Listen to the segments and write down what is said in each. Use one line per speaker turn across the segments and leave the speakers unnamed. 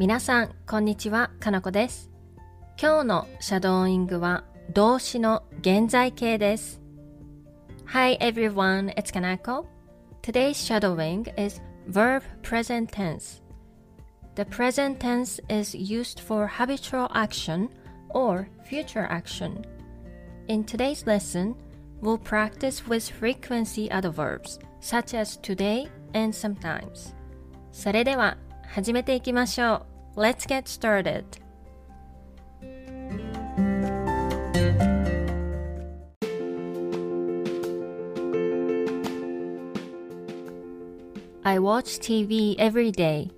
皆さん、こんにちは、かなこです。今日のシャドーイングは動詞の現在形です。Hi everyone, it's Kanako. Today's shadowing is verb present tense. The present tense is used for habitual action or future action. In today's lesson, we'll practice with frequency adverbs such as today and sometimes. それでは始めていきましょう。 Let's get started. I watch TV every day.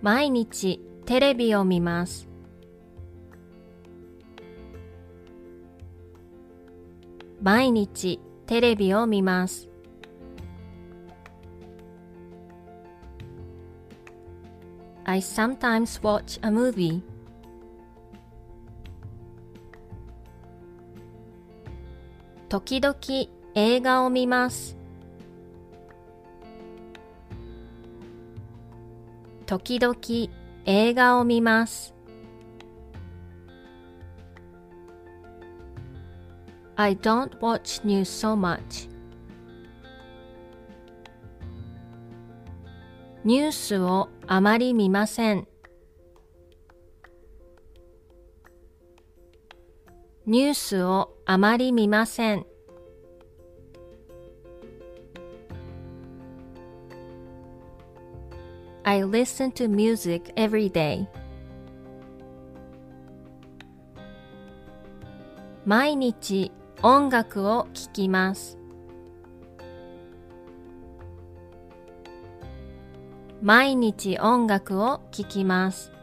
毎日テレビを見ます。毎日テレビを見ます。 I sometimes watch a movie. 時々映画を見ます。時々映画を見ます。I don't watch news so much. ニュースをあまり見ません。ニュースをあまり見ません。I listen to music every day. 毎日音楽を聴きます。毎日音楽を聴きます。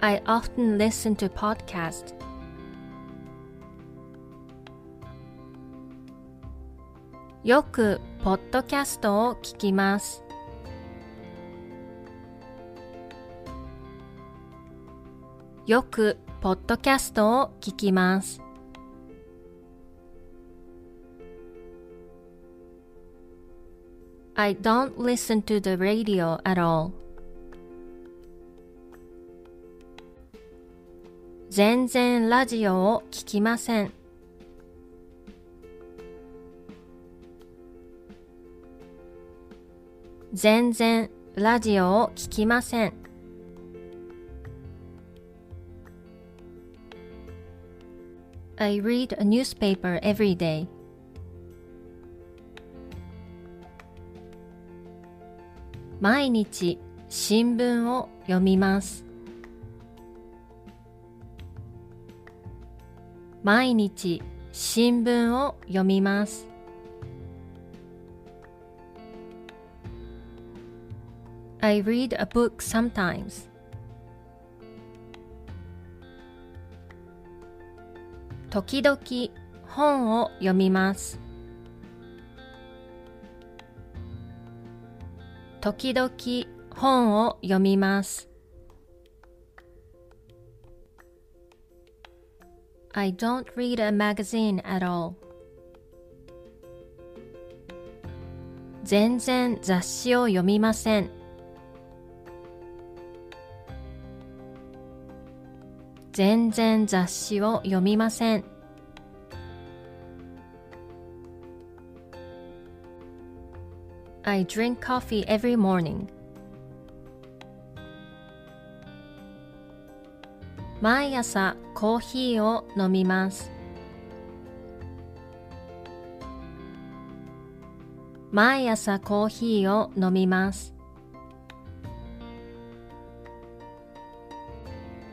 I often listen to podcasts. よくポッドキャストを聞きます。よくポッドキャストを聞きます。I don't listen to the radio at all. 全然ラジオを聞きません。全然ラジオを聞きません。I read a newspaper every day. 毎日新聞を読みます。毎日新聞を読みます。I read a book sometimes. 時々本を読みます。時々本を読みます。I don't read a magazine at all. 全然雑誌を読みません。全然雑誌を読みません。I drink coffee every morning. 毎朝コーヒーを飲みます。毎朝コーヒーを飲みます。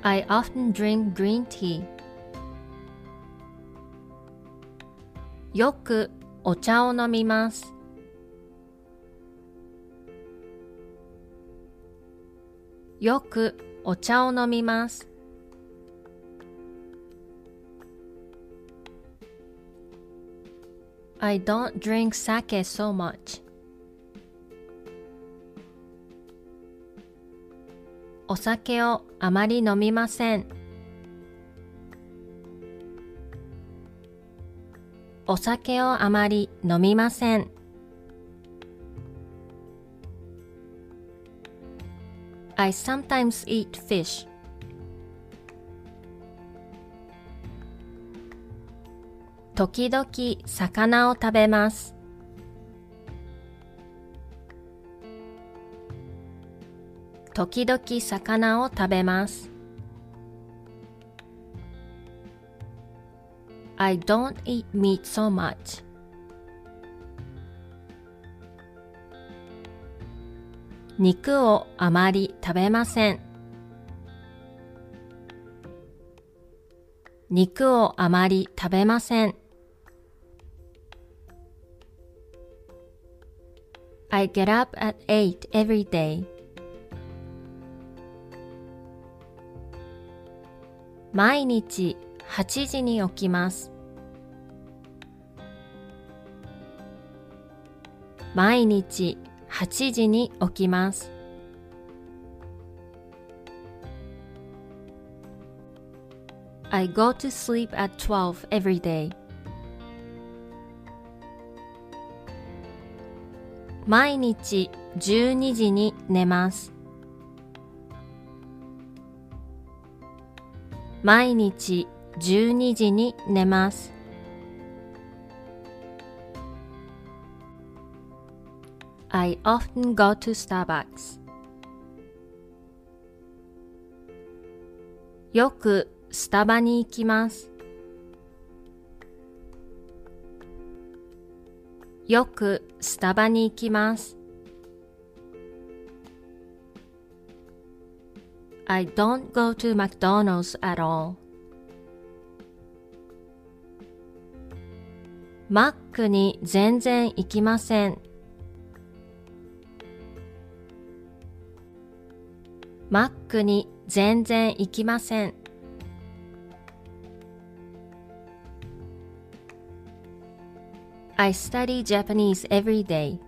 I often drink green tea. よくお茶を飲みます。よくお茶を飲みます。I don't drink sake so much. お酒をあまり飲みません。お酒をあまり飲みません。I sometimes eat fish. 時々魚を食べます。時々魚を食べます。I don't eat meat so much. 肉をあまり食べません。肉をあまり食べません。I get up at 8 every day. 毎日8時に起きます。毎日8時に起きます。I go to sleep at 12 every day. 毎日12時に寝ます。毎日12時に寝ます。I often go to Starbucks. よくスタバに行きます。よくスタバに行きます。I don't go to McDonald's at all. マックに全然行きません。マックに全然行きません。I study Japanese every day.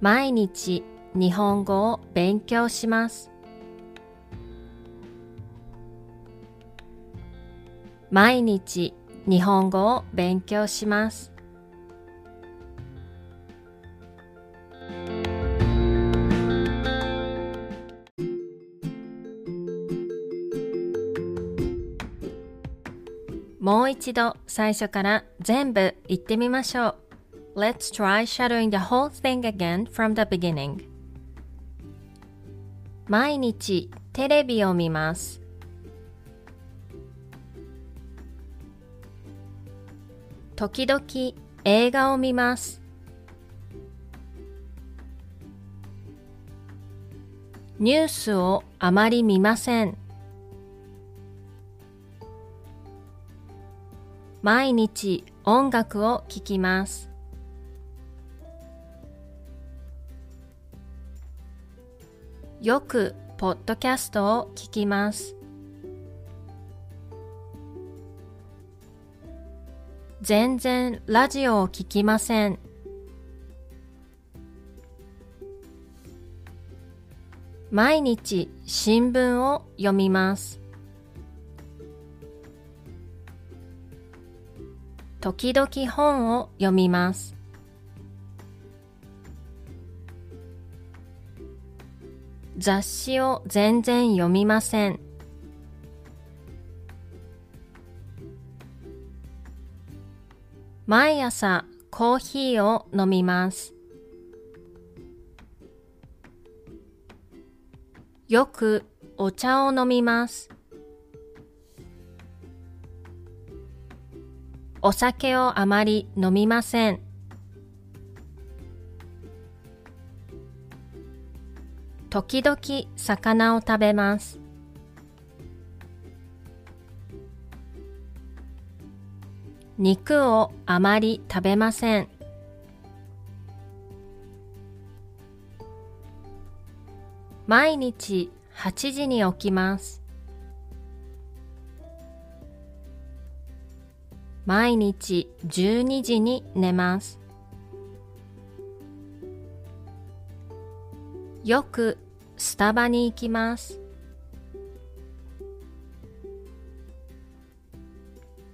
毎日日本語を勉強します。毎日日本語を勉強します。もう一度最初から全部言ってみましょう。Let's try shadowing the whole thing again from the beginning. 毎日テレビを見ます。時々映画を見ます。ニュースをあまり見ません。毎日音楽を聴きます。よくポッドキャストを聞きます。全然ラジオを聞きません。毎日新聞を読みます。時々本を読みます。雑誌を全然読みません。毎朝コーヒーを飲みます。よくお茶を飲みます。お酒をあまり飲みません。時々魚を食べます。肉をあまり食べません。毎日8時に起きます。毎日12時に寝ます。よくスタバに行きます。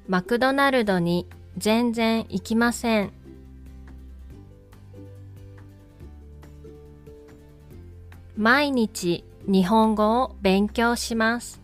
マクドナルドに全然行きません。毎日日本語を勉強します。